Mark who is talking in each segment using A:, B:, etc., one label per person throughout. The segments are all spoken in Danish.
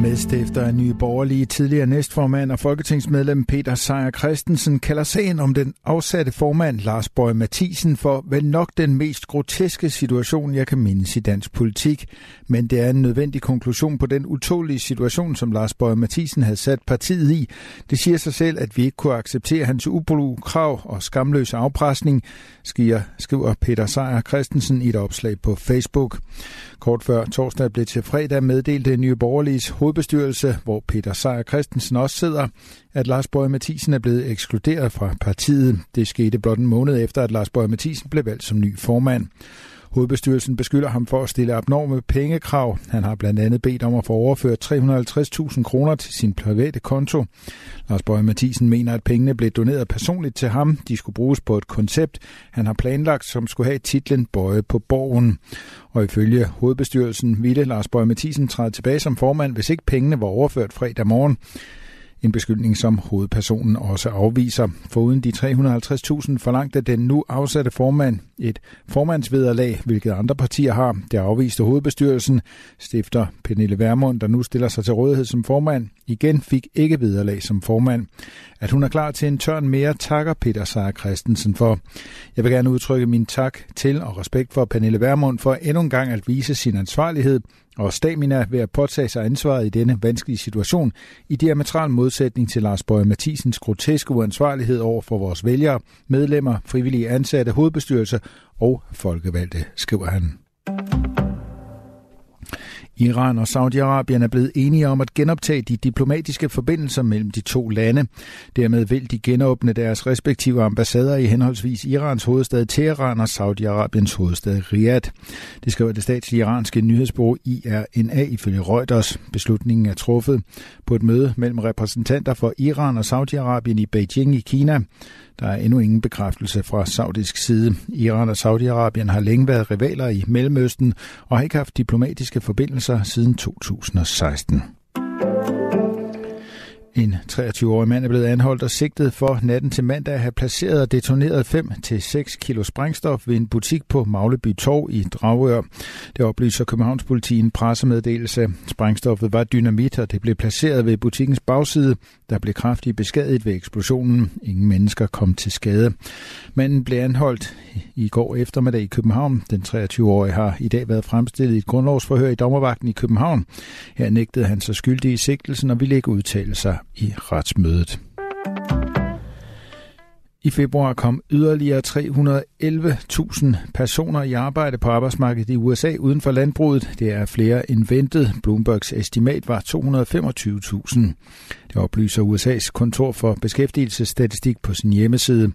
A: Medstifter af Nye Borgerlige, tidligere næstformand og folketingsmedlem Peter Sejer Christensen kalder sagen om den afsatte formand Lars Bøge Mathisen for vel nok den mest groteske situation, jeg kan mindes i dansk politik. Men det er en nødvendig konklusion på den utålige situation, som Lars Bøge Mathisen havde sat partiet i. Det siger sig selv, at vi ikke kunne acceptere hans ublu krav og skamløse afpresning, skriver Peter Sejer Christensen i et opslag på Facebook. Kort før torsdag blev til fredag meddelte øh, Nye Borgerliges hovedbestyrelse, hvor Peter Sejer Christensen også sidder, at Lars Bøge Mathisen er blevet ekskluderet fra partiet. Det skete blot en måned efter, at Lars Bøge Mathisen blev valgt som ny formand. Hovedbestyrelsen beskylder ham for at stille abnorme pengekrav. Han har blandt andet bedt om at få overført 350.000 kroner til sin private konto. Lars Bøge Mathisen mener, at pengene blev doneret personligt til ham. De skulle bruges på et koncept, han har planlagt, som skulle have titlen Bøje på borgen. Og ifølge hovedbestyrelsen ville Lars Bøge Mathisen træde tilbage som formand, hvis ikke pengene var overført fredag morgen. En beskyldning, som hovedpersonen også afviser. Foruden de 350.000 forlangte den nu afsatte formand et formandsvederlag, hvilket andre partier har. Det afviste hovedbestyrelsen. Stifter Pernille Vermund, der nu stiller sig til rådighed som formand, igen fik ikke vederlag som formand. At hun er klar til en tørn mere, takker Peter Seier Christensen for. Jeg vil gerne udtrykke min tak til og respekt for Pernille Vermund for endnu en gang at vise sin ansvarlighed og stamina ved at påtage sig ansvaret i denne vanskelige situation i diametral modsætning til Lars Bøge Mathisens groteske uansvarlighed over for vores vælgere, medlemmer, frivillige ansatte, hovedbestyrelse og folkevalgte, skriver han. Iran og Saudi-Arabien er blevet enige om at genoptage de diplomatiske forbindelser mellem de to lande. Dermed vil de genåbne deres respektive ambassader i henholdsvis Irans hovedstad Teheran og Saudi-Arabiens hovedstad Riyadh. Det skriver det statslige iranske nyhedsbureau IRNA ifølge Reuters. Beslutningen er truffet på et møde mellem repræsentanter for Iran og Saudi-Arabien i Beijing i Kina. Der er endnu ingen bekræftelse fra saudisk side. Iran og Saudi-Arabien har længe været rivaler i Mellemøsten og har ikke haft diplomatiske forbindelser siden 2016. En 23-årig mand er blevet anholdt og sigtet for natten til mandag at have placeret og detoneret 5-6 kilo sprængstof ved en butik på Magleby Torv i Dragør. Det oplyser Københavns politi en pressemeddelelse. Sprængstoffet var dynamit, og det blev placeret ved butikkens bagside, der blev kraftigt beskadiget ved eksplosionen. Ingen mennesker kom til skade. Manden blev anholdt i går eftermiddag i København. Den 23-årige har i dag været fremstillet i et grundlovsforhør i dommervagten i København. Her nægtede han sig skyldig i sigtelsen og ville ikke udtale sig i retsmødet. I februar kom yderligere 311.000 personer i arbejde på arbejdsmarkedet i USA uden for landbruget. Det er flere end ventet. Bloombergs estimat var 225.000. Det oplyser USA's kontor for beskæftigelsesstatistik på sin hjemmeside.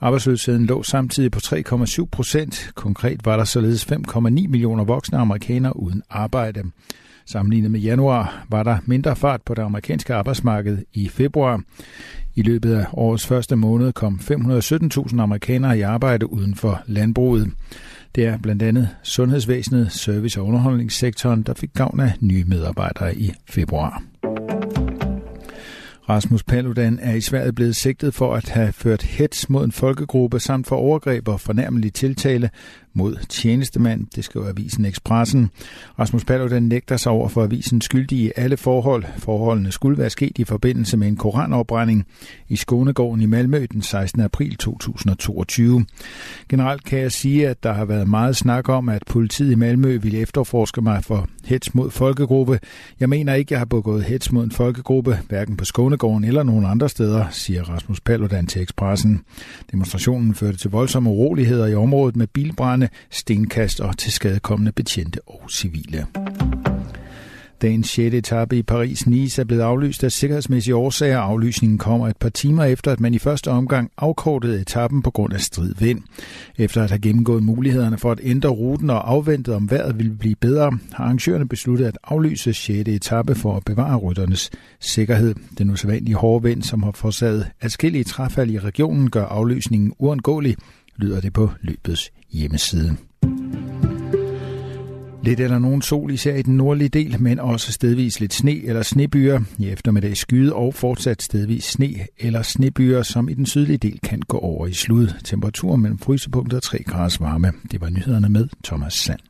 A: Arbejdsløsheden lå samtidig på 3,7 procent. Konkret var der således 5,9 millioner voksne amerikanere uden arbejde. Sammenlignet med januar var der mindre fart på det amerikanske arbejdsmarked i februar. I løbet af årets første måned kom 517.000 amerikanere i arbejde uden for landbruget. Det er blandt andet sundhedsvæsenet, service- og underholdningssektoren, der fik gavn af nye medarbejdere i februar. Rasmus Paludan er i Sverige blevet sigtet for at have ført hets mod en folkegruppe samt for overgreb og fornærmelig tiltale mod tjenestemand, det skriver avisen Expressen. Rasmus Paludan nægter sig over for avisen skyldige i alle forhold. Forholdene skulle være sket i forbindelse med en koranopbrænding i Skånegården i Malmø den 16. april 2022. Generelt kan jeg sige, at der har været meget snak om, at politiet i Malmø ville efterforske mig for hets mod folkegruppe. Jeg mener ikke, jeg har begået hets mod en folkegruppe, hverken på Skånegården eller nogen andre steder, siger Rasmus Paludan til Expressen. Demonstrationen førte til voldsomme uroligheder i området med bilbrand brænde, stenkast og til skadekommende betjente og civile. Dagens 6. etape i Paris-Nice er blevet aflyst af sikkerhedsmæssige årsager. Aflysningen kommer et par timer efter, at man i første omgang afkortede etappen på grund af strid vind. Efter at have gennemgået mulighederne for at ændre ruten og afventet om vejret ville blive bedre, har arrangørerne besluttet at aflyse 6. etape for at bevare rytternes sikkerhed. Den usædvanlige hårde vind, som har forsaget adskillige træfald i regionen, gør aflysningen uundgåelig, lyder det på løbets hjemmeside. Lidt eller nogen sol især i den nordlige del, men også stedvis lidt sne eller snebyer. I eftermiddag skyde og fortsat stedvis sne eller snebyer, som i den sydlige del kan gå over i slud. Temperatur mellem frysepunktet og 3 grader varme. Det var nyhederne med Thomas Sand.